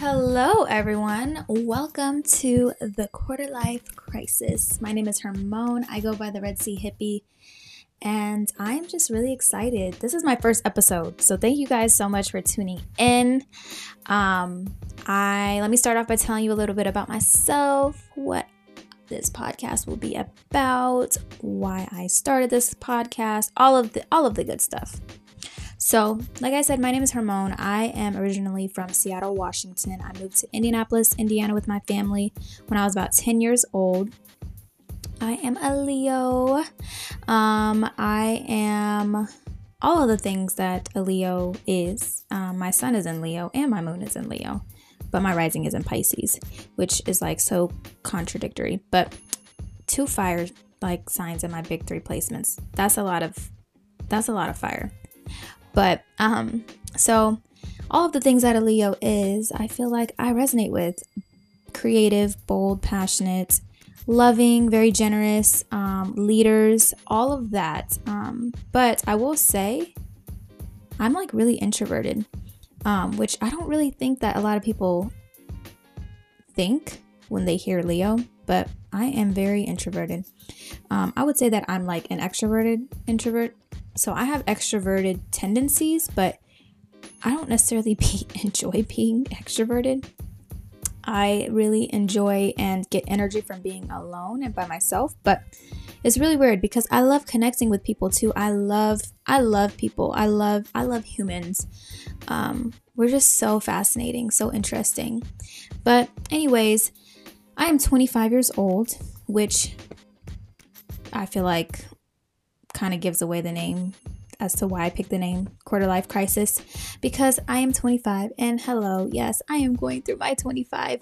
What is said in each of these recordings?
Hello, everyone. Welcome to the Quarter Life Crisis. My name is Hermone. I go by the Red Sea Hippie, and I'm just really excited. This is my first episode, so thank you guys so much for tuning in. Um, I let me start off by telling you a little bit about myself, what this podcast will be about, why I started this podcast, all of the all of the good stuff. So, like I said, my name is Hermone. I am originally from Seattle, Washington. I moved to Indianapolis, Indiana with my family when I was about 10 years old. I am a Leo. Um, I am all of the things that a Leo is. Um, my sun is in Leo and my moon is in Leo, but my rising is in Pisces, which is like so contradictory. But two fire like signs in my big three placements. That's a lot of that's a lot of fire. But um, so all of the things that a Leo is, I feel like I resonate with creative, bold, passionate, loving, very generous, um, leaders, all of that. Um, but I will say, I'm like really introverted, um, which I don't really think that a lot of people think when they hear Leo, but I am very introverted. Um, I would say that I'm like an extroverted introvert so I have extroverted tendencies, but I don't necessarily be, enjoy being extroverted. I really enjoy and get energy from being alone and by myself, but it's really weird because I love connecting with people too. I love I love people. I love I love humans. Um, we're just so fascinating, so interesting. But anyways, I am 25 years old, which I feel like kind of gives away the name as to why I picked the name Quarter Life Crisis because I am 25 and hello, yes, I am going through my 25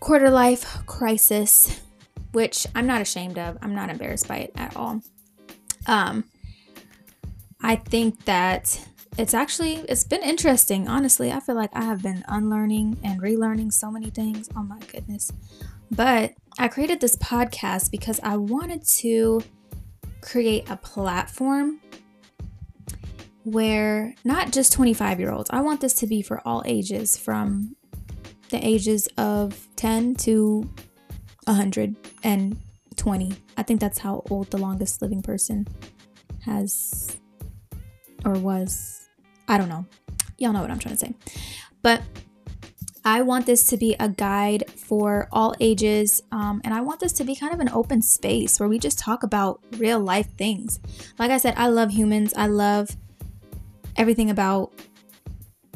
quarter life crisis, which I'm not ashamed of. I'm not embarrassed by it at all. Um I think that it's actually it's been interesting, honestly. I feel like I have been unlearning and relearning so many things. Oh my goodness. But I created this podcast because I wanted to create a platform where not just 25 year olds, I want this to be for all ages from the ages of 10 to 120. I think that's how old the longest living person has or was. I don't know. Y'all know what I'm trying to say. But I want this to be a guide for all ages, um, and I want this to be kind of an open space where we just talk about real life things. Like I said, I love humans, I love everything about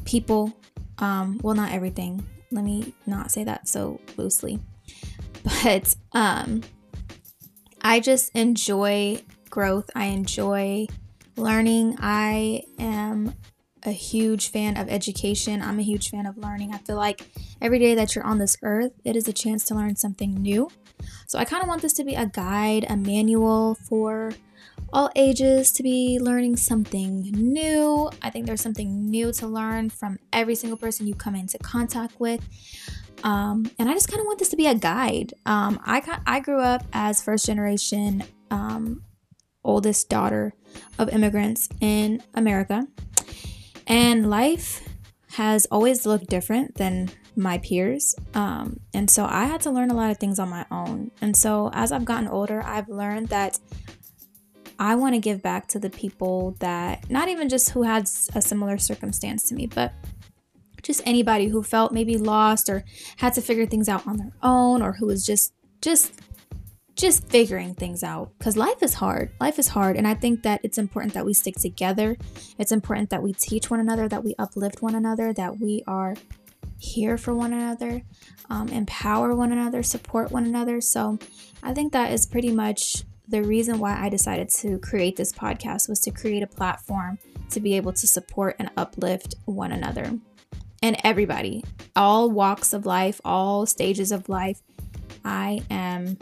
people. Um, well, not everything. Let me not say that so loosely. But um, I just enjoy growth, I enjoy learning. I am a huge fan of education. I'm a huge fan of learning. I feel like every day that you're on this earth, it is a chance to learn something new. So I kind of want this to be a guide, a manual for all ages to be learning something new. I think there's something new to learn from every single person you come into contact with. Um, and I just kind of want this to be a guide. Um, I, I grew up as first generation um, oldest daughter of immigrants in America. And life has always looked different than my peers. Um, and so I had to learn a lot of things on my own. And so as I've gotten older, I've learned that I want to give back to the people that, not even just who had a similar circumstance to me, but just anybody who felt maybe lost or had to figure things out on their own or who was just just just figuring things out because life is hard. Life is hard. And I think that it's important that we stick together. It's important that we teach one another, that we uplift one another, that we are here for one another, um, empower one another, support one another. So I think that is pretty much the reason why I decided to create this podcast was to create a platform to be able to support and uplift one another and everybody, all walks of life, all stages of life. I am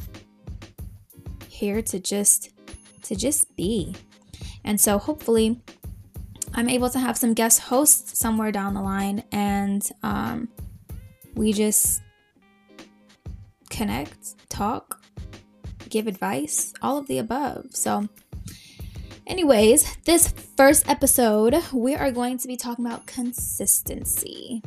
here to just to just be. And so hopefully I'm able to have some guest hosts somewhere down the line and um, we just connect, talk, give advice, all of the above. So, anyways, this first episode, we are going to be talking about consistency.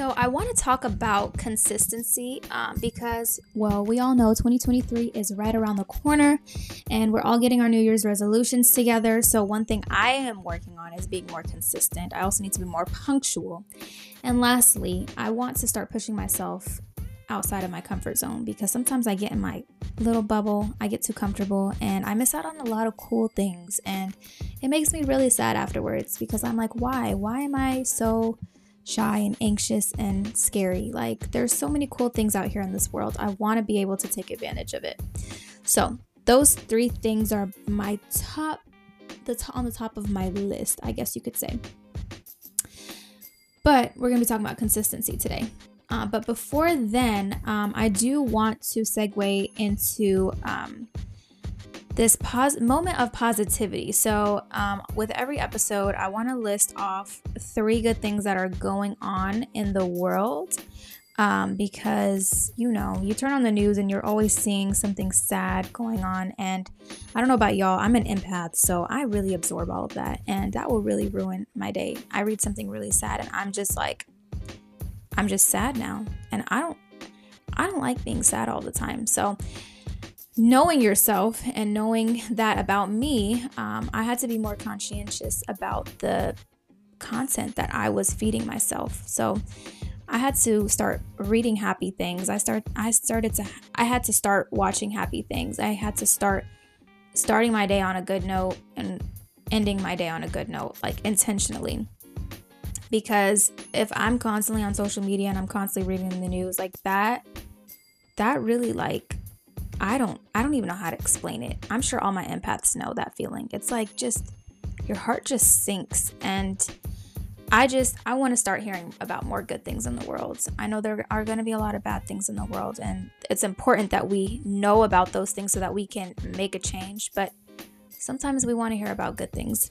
So, I want to talk about consistency um, because, well, we all know 2023 is right around the corner and we're all getting our New Year's resolutions together. So, one thing I am working on is being more consistent. I also need to be more punctual. And lastly, I want to start pushing myself outside of my comfort zone because sometimes I get in my little bubble, I get too comfortable, and I miss out on a lot of cool things. And it makes me really sad afterwards because I'm like, why? Why am I so shy and anxious and scary? Like, there's so many cool things out here in this world. I want to be able to take advantage of it. So, those three things are my top, the t- on the top of my list, I guess you could say. But we're going to be talking about consistency today. Uh, but before then, um, I do want to segue into um, this pos- moment of positivity. So, um, with every episode, I want to list off three good things that are going on in the world. Um, because you know, you turn on the news and you're always seeing something sad going on. And I don't know about y'all, I'm an empath, so I really absorb all of that, and that will really ruin my day. I read something really sad, and I'm just like, I'm just sad now. And I don't I don't like being sad all the time. So knowing yourself and knowing that about me, um, I had to be more conscientious about the content that I was feeding myself. So I had to start reading happy things. I start I started to I had to start watching happy things. I had to start starting my day on a good note and ending my day on a good note, like intentionally because if I'm constantly on social media and I'm constantly reading the news like that, that really like I don't I don't even know how to explain it. I'm sure all my empaths know that feeling. It's like just your heart just sinks and I just I want to start hearing about more good things in the world. I know there are going to be a lot of bad things in the world and it's important that we know about those things so that we can make a change, but sometimes we want to hear about good things.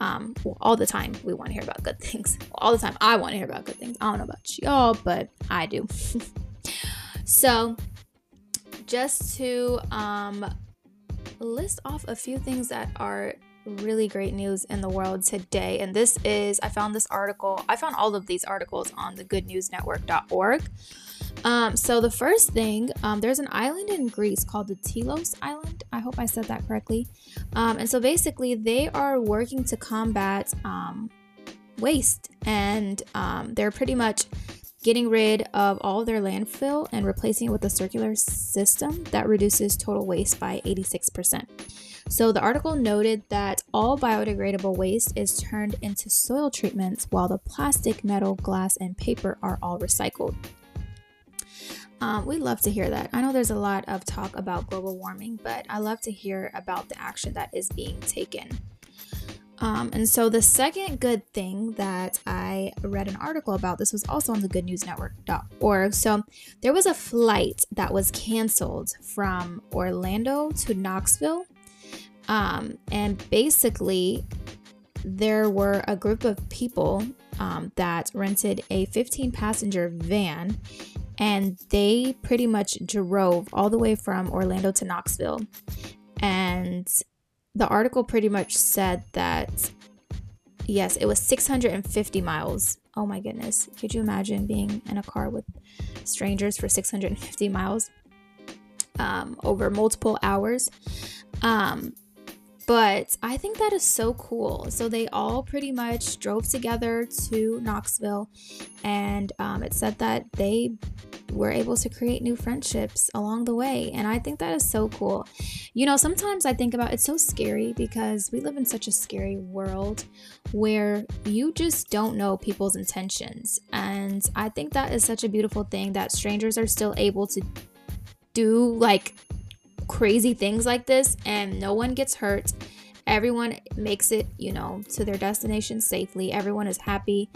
Um, well, all the time we want to hear about good things. All the time I want to hear about good things. I don't know about y'all, but I do. so, just to um, list off a few things that are really great news in the world today. And this is, I found this article, I found all of these articles on the goodnewsnetwork.org. Um, so the first thing, um, there's an island in Greece called the Telos Island. I hope I said that correctly. Um, and so basically, they are working to combat um, waste, and um, they're pretty much getting rid of all their landfill and replacing it with a circular system that reduces total waste by 86%. So the article noted that all biodegradable waste is turned into soil treatments while the plastic, metal, glass, and paper are all recycled. Um, we love to hear that. I know there's a lot of talk about global warming, but I love to hear about the action that is being taken. Um, and so, the second good thing that I read an article about, this was also on the goodnewsnetwork.org. So, there was a flight that was canceled from Orlando to Knoxville. Um, and basically, there were a group of people um, that rented a 15 passenger van and they pretty much drove all the way from Orlando to Knoxville. And the article pretty much said that, yes, it was 650 miles. Oh my goodness. Could you imagine being in a car with strangers for 650 miles um, over multiple hours? Um, but I think that is so cool. So they all pretty much drove together to Knoxville, and um, it said that they were able to create new friendships along the way. And I think that is so cool. You know, sometimes I think about it's so scary because we live in such a scary world where you just don't know people's intentions. And I think that is such a beautiful thing that strangers are still able to do like crazy things like this and no one gets hurt. Everyone makes it, you know, to their destination safely. Everyone is happy.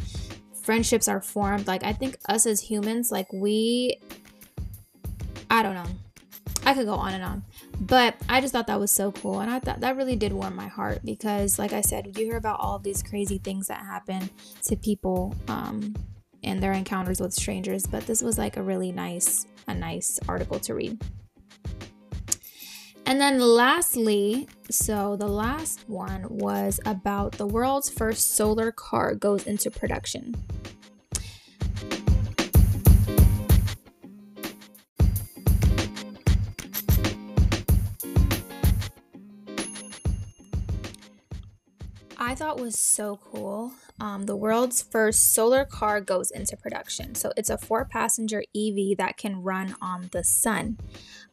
Friendships are formed. Like, I think us as humans, like, we, I don't know. I could go on and on. But I just thought that was so cool. And I thought that really did warm my heart because, like I said, you hear about all these crazy things that happen to people um, in their encounters with strangers. But this was like a really nice, a nice article to read. And then lastly, so the last one was about the world's first solar car goes into production. I thought was so cool. Um, the world's first solar car goes into production. So it's a four passenger EV that can run on the sun.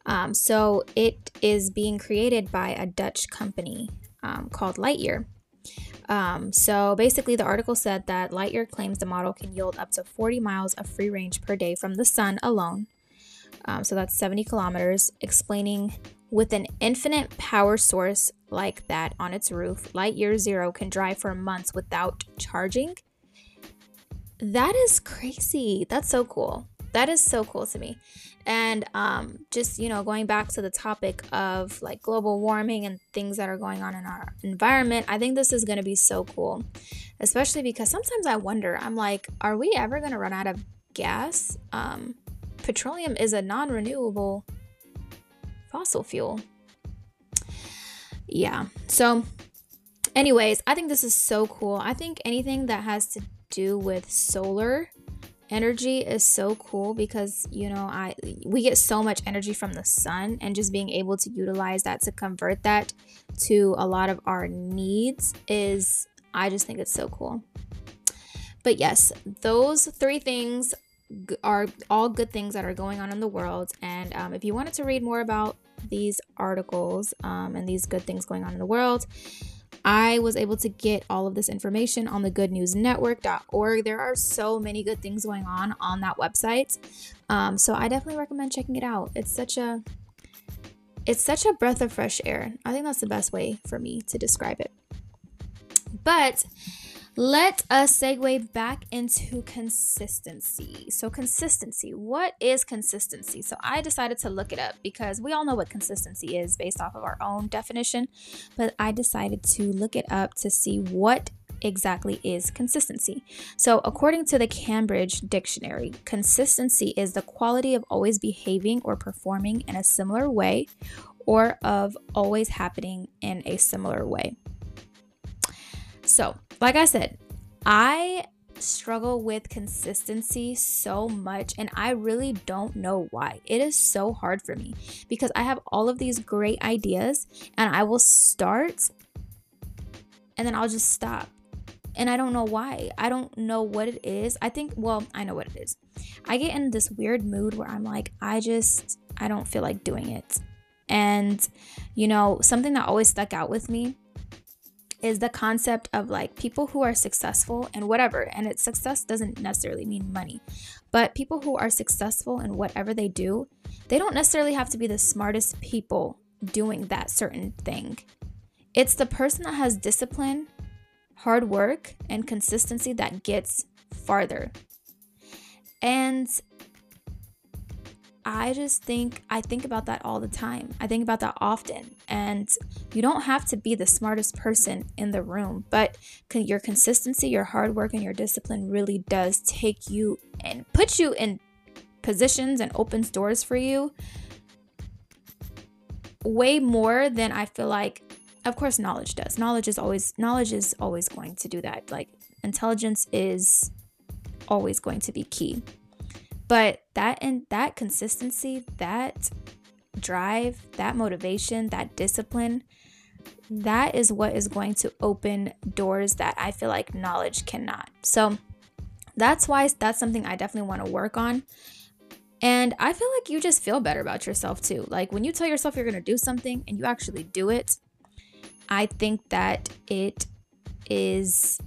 Um, so it is being created by a Dutch company um, called Lightyear. Um, so basically, the article said that Lightyear claims the model can yield up to 40 miles of free range per day from the sun alone. Um, so that's 70 kilometers, explaining with an infinite power source like that on its roof, Lightyear Zero can drive for months without charging. That is crazy. That's so cool. That is so cool to me. And um, just, you know, going back to the topic of like global warming and things that are going on in our environment, I think this is going to be so cool. Especially because sometimes I wonder, I'm like, are we ever going to run out of gas? Um, petroleum is a non renewable fossil fuel. Yeah. So, anyways, I think this is so cool. I think anything that has to do with solar energy is so cool because you know i we get so much energy from the sun and just being able to utilize that to convert that to a lot of our needs is i just think it's so cool but yes those three things are all good things that are going on in the world. And um, if you wanted to read more about these articles um, and these good things going on in the world, I was able to get all of this information on the goodnewsnetwork.org. There are so many good things going on on that website. Um, so I definitely recommend checking it out. It's such a it's such a breath of fresh air. I think that's the best way for me to describe it. But let us segue back into consistency. So, consistency. What is consistency? So, I decided to look it up because we all know what consistency is based off of our own definition, but I decided to look it up to see what exactly is consistency. So, according to the Cambridge Dictionary, consistency is the quality of always behaving or performing in a similar way or of always happening in a similar way. So, like I said, I struggle with consistency so much and I really don't know why. It is so hard for me because I have all of these great ideas and I will start and then I'll just stop. And I don't know why. I don't know what it is. I think, well, I know what it is. I get in this weird mood where I'm like, I just, I don't feel like doing it. And, you know, something that always stuck out with me is the concept of like people who are successful and whatever. And it's success doesn't necessarily mean money, but people who are successful in whatever they do, they don't necessarily have to be the smartest people doing that certain thing. It's the person that has discipline, hard work, and consistency that gets farther. And I just think I think about that all the time. I think about that often. And you don't have to be the smartest person in the room, but your consistency, your hard work, and your discipline really does take you and put you in positions and opens doors for you way more than I feel like of course knowledge does. Knowledge is always knowledge is always going to do that. Like intelligence is always going to be key. But that and that consistency, that drive, that motivation, that discipline, that is what is going to open doors that I feel like knowledge cannot. So that's why that's something I definitely want to work on. And I feel like you just feel better about yourself too. Like when you tell yourself you're going to do something and you actually do it, I think that it is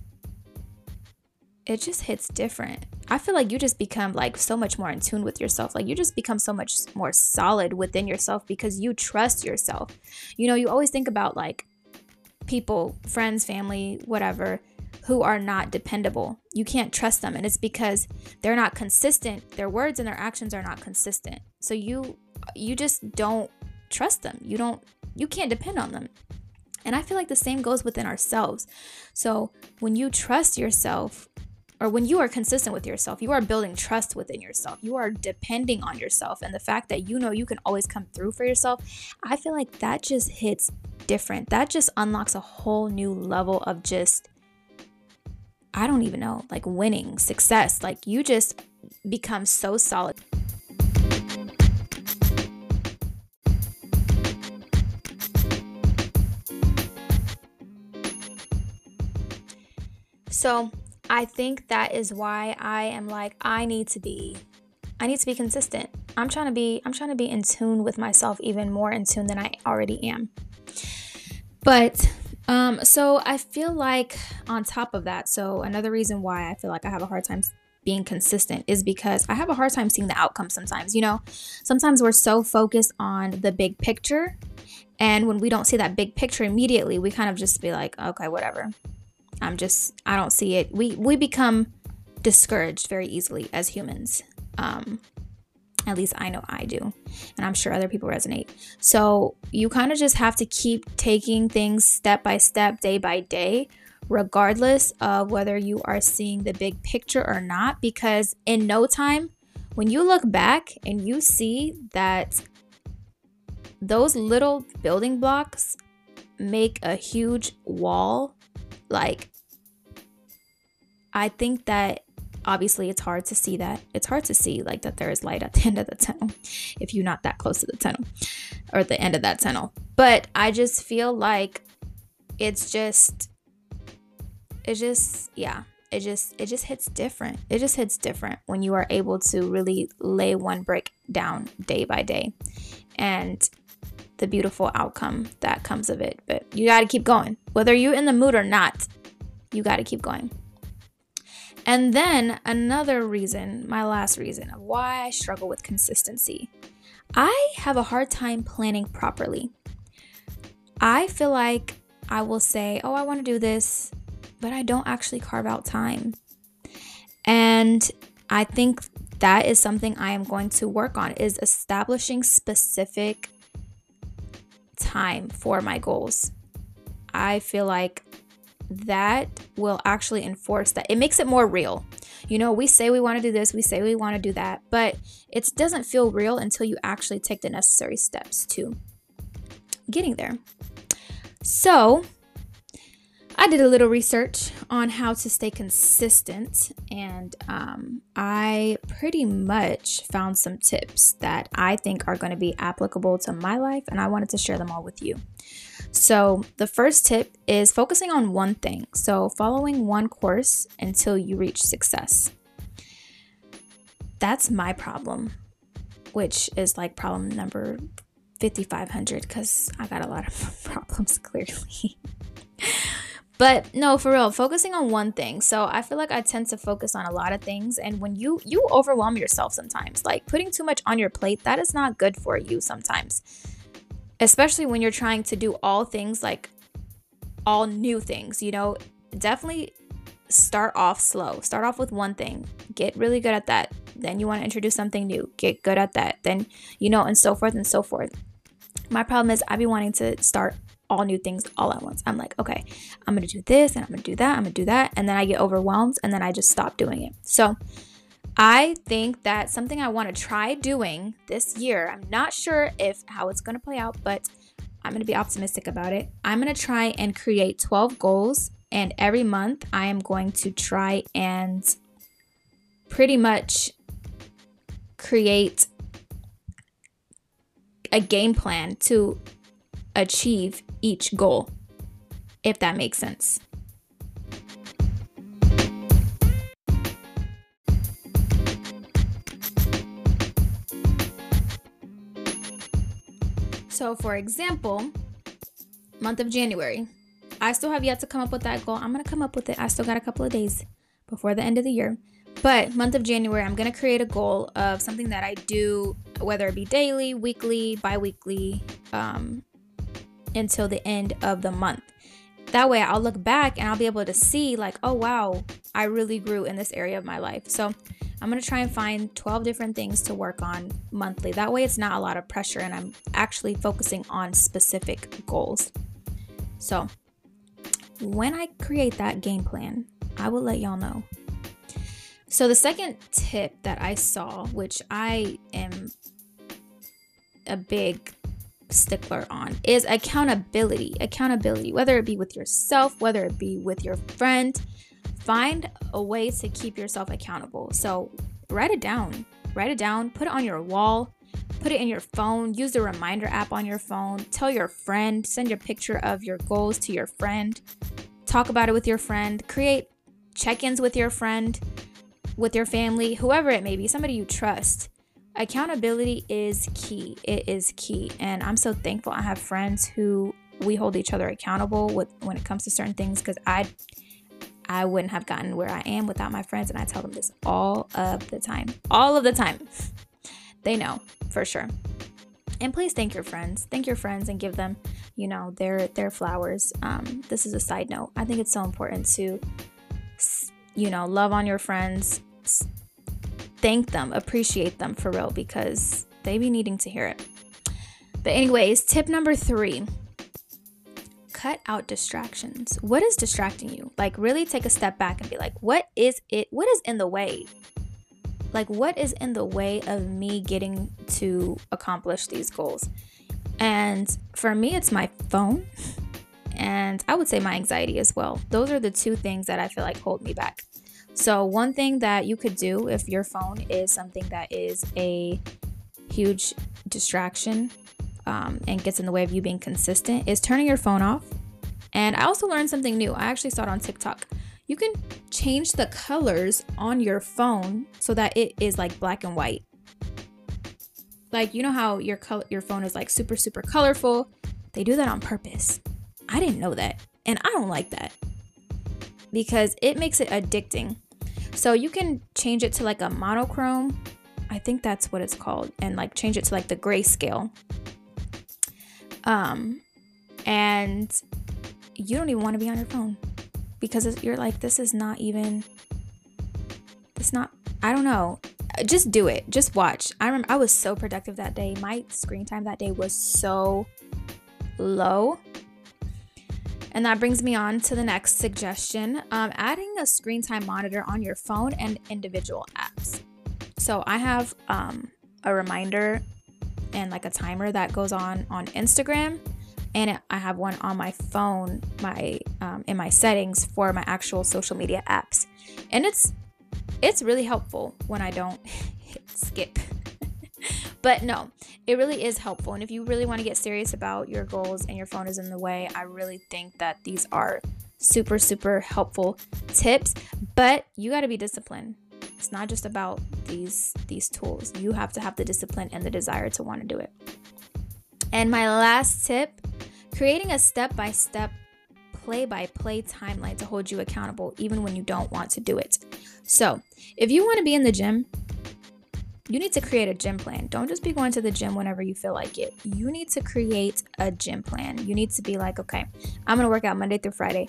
it just hits different. I feel like you just become like so much more in tune with yourself. Like you just become so much more solid within yourself because you trust yourself. You know, you always think about like people, friends, family, whatever, who are not dependable. You can't trust them and it's because they're not consistent. Their words and their actions are not consistent. So you you just don't trust them. You don't you can't depend on them. And I feel like the same goes within ourselves. So when you trust yourself, or when you are consistent with yourself, you are building trust within yourself. You are depending on yourself. And the fact that you know you can always come through for yourself, I feel like that just hits different. That just unlocks a whole new level of just, I don't even know, like winning, success. Like you just become so solid. So I think that is why I am like, I need to be I need to be consistent. I'm trying to be I'm trying to be in tune with myself even more in tune than I already am. But um so I feel like on top of that, so another reason why I feel like I have a hard time being consistent is because I have a hard time seeing the outcome sometimes, you know. Sometimes we're so focused on the big picture and when we don't see that big picture immediately, we kind of just be like, okay, whatever. I'm just I don't see it. We we become discouraged very easily as humans. Um, at least I know I do. And I'm sure other people resonate. So you kind of just have to keep taking things step by step, day by day, regardless of whether you are seeing the big picture or not. Because in no time, when you look back and you see that those little building blocks make a huge wall, like, I think that obviously it's hard to see that it's hard to see like that there is light at the end of the tunnel if you're not that close to the tunnel or the end of that tunnel. But i just feel like it's just it just yeah it just it just hits different. It just hits different when you are able to really lay one brick down day by day. And the beautiful outcome that comes of it but you got to keep going whether you're in the mood or not you got to keep going and then another reason, my last reason of why I struggle with consistency. I have a hard time planning properly. I feel like I will say, "Oh, I want to do this," but I don't actually carve out time. And I think that is something I am going to work on is establishing specific time for my goals. I feel like that will actually enforce that. It makes it more real. You know, we say we want to do this, we say we want to do that, but it doesn't feel real until you actually take the necessary steps to getting there. So, I did a little research on how to stay consistent, and um, I pretty much found some tips that I think are going to be applicable to my life, and I wanted to share them all with you. So, the first tip is focusing on one thing. So, following one course until you reach success. That's my problem, which is like problem number 5500 because I got a lot of problems clearly. But no for real focusing on one thing so i feel like i tend to focus on a lot of things and when you you overwhelm yourself sometimes like putting too much on your plate that is not good for you sometimes especially when you're trying to do all things like all new things, you know, definitely start off slow. Start off with one thing, get really good at that. Then you want to introduce something new, get good at that. Then, you know, and so forth and so forth. My problem is I'd be wanting to start all new things all at once. I'm like, okay, I'm gonna do this and I'm gonna do that, I'm gonna do that. And then I get overwhelmed and then I just stop doing it. So, I think that something I want to try doing this year. I'm not sure if how it's to play out, but I'm to be optimistic about it. I'm to try and create 12 goals and every month I am going to try and pretty much create a game plan to achieve each goal, if that makes sense. So, for example, month of January, I still have yet to come up with that goal. I'm going to come up with it. I still got a couple of days before the end of the year. But month of January, I'm going to create a goal of something that I do, whether it be daily, weekly, bi weekly, um, until the end of the month. That way, I'll look back and I'll be able to see, like, oh, wow, I really grew in this area of my life. So, I'm to try and find 12 different things to work on monthly. That way, it's not a lot of pressure and I'm actually focusing on specific goals. So, when I create that game plan, I will let y'all know. So, the second tip that I saw, which I am a big stickler on, is accountability. Accountability, whether it be with yourself, whether it be with your friend, find a way to keep yourself accountable. So write it down. Write it down, put it on your wall, put it in your phone, use the reminder app on your phone, tell your friend, send your picture of your goals to your friend, talk about it with your friend, create check ins with your friend, with your family, whoever it may be, somebody you trust. Accountability is key. It is key. And I'm so thankful I have friends who we hold each other accountable with when it comes to certain things because I I wouldn't have gotten where I am without my friends and I tell them this all of the time. All of the time. They know for sure. And please thank your friends. Thank your friends and give them, you know, their their flowers. Um, this is a side note. I think it's so important to, you know, love on your friends, thank them, appreciate them for real because they be needing to hear it. But anyways, tip number three. Cut out distractions. What is distracting you? Like, really take a step back and be like, what is it? What is in the way? Like, what is in the way of me getting to accomplish these goals? And for me, it's my phone. And I would say my anxiety as well. Those are the two things that I feel like hold me back. So, one thing that you could do if your phone is something that is a huge distraction um, and gets in the way of you being consistent is turning your phone off. And I also learned something new. I actually saw it on TikTok you can change the colors on your phone so that it is like black and white. Like you know how your color your phone is like super super colorful? They do that on purpose. I didn't know that. And I don't like that. Because it makes it addicting. So you can change it to like a monochrome. I think that's what it's called and like change it to like the grayscale. Um and you don't even want to be on your phone because you're like, this is not even, it's not, I don't know. Just do it. Just watch. I remember I was so productive that day. My screen time that day was so low. And that brings me on to the next suggestion um, adding a screen time monitor on your phone and individual apps. So I have um, a reminder and like a timer that goes on on Instagram and it, I have one on my phone, my um, in my settings for my actual social media apps, and it's it's really helpful when I don't skip. But no, it really is helpful, and if you really want to get serious about your goals and your phone is in the way, I really think that these are super super helpful tips. But you got to be disciplined. It's not just about these these tools. You have to have the discipline and the desire to want to do it. And my last tip creating a step by step, play by play timeline to hold you accountable, even when you don't want to do it. So, if you want to be in the gym, you need to create a gym plan. Don't just be going to the gym whenever you feel like it. You need to create a gym plan. You need to be like, okay, I'm to work out Monday through Friday.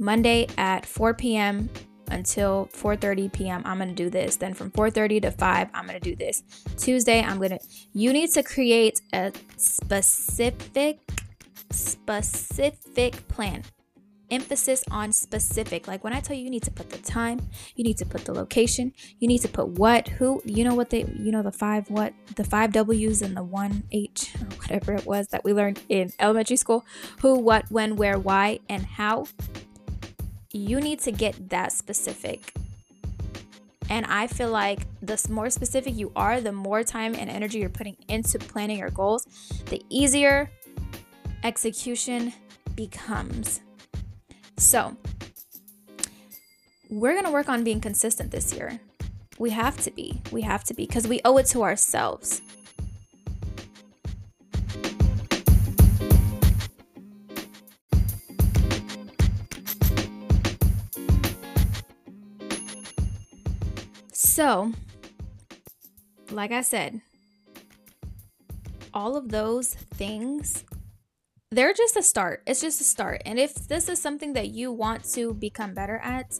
Monday at 4 p.m. until 4:30 p.m. I'm to do this. Then from 4:30 to 5, I'm to do this. Tuesday, I'm to You need to create a specific specific plan. Emphasis on specific. Like when I tell you, you need to put the time, you need to put the location, you need to put what, who, you know what they, you know, the five what, the five W's and the one H, or whatever it was that we learned in elementary school who, what, when, where, why, and how. You need to get that specific. And I feel like the more specific you are, the more time and energy you're putting into planning your goals, the easier execution becomes. So, we're going to work on being consistent this year. We have to be. We have to be because we owe it to ourselves. So, like I said, all of those things they're just a start. It's just a start. And if this is something that you want to become better at,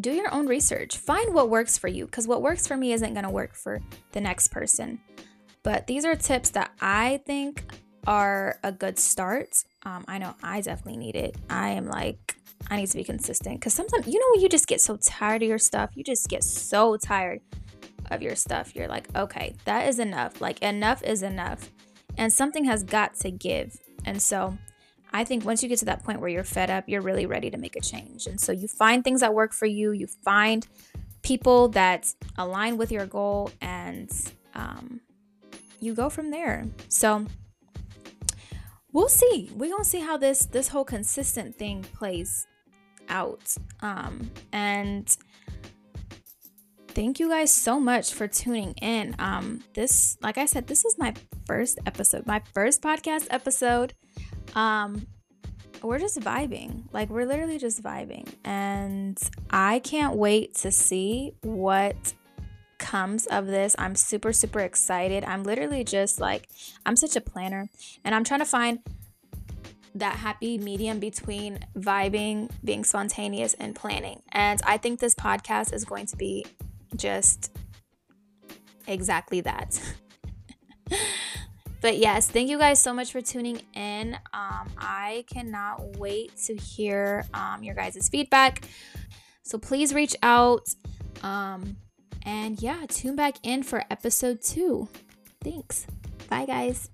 do your own research. Find what works for you because what works for me isn't going to work for the next person. But these are tips that I think are a good start. Um, I know I definitely need it. I am like, I need to be consistent because sometimes, you know, you just get so tired of your stuff. You just get so tired of your stuff. You're like, okay, that is enough. Like, enough is enough. And something has got to give. And so I think once you get to that point where you're fed up, you're really ready to make a change. And so you find things that work for you, you find people that align with your goal, and um, you go from there. So we'll see. We're gonna see how this this whole consistent thing plays out. Um, and thank you guys so much for tuning in. Um, this, like I said, this is my first episode, my first podcast episode. Um, we're just vibing. Like we're literally just vibing. And I can't wait to see what comes of this. I'm super, super excited. I'm literally just like, I'm such a planner and I'm trying to find that happy medium between vibing, being spontaneous, and planning. And I think this podcast is going to be just exactly that. but yes, thank you guys so much for tuning in. Um, I cannot wait to hear um, your guys' feedback. So please reach out. Um, and yeah, tune back in for episode two. Thanks. Bye, guys.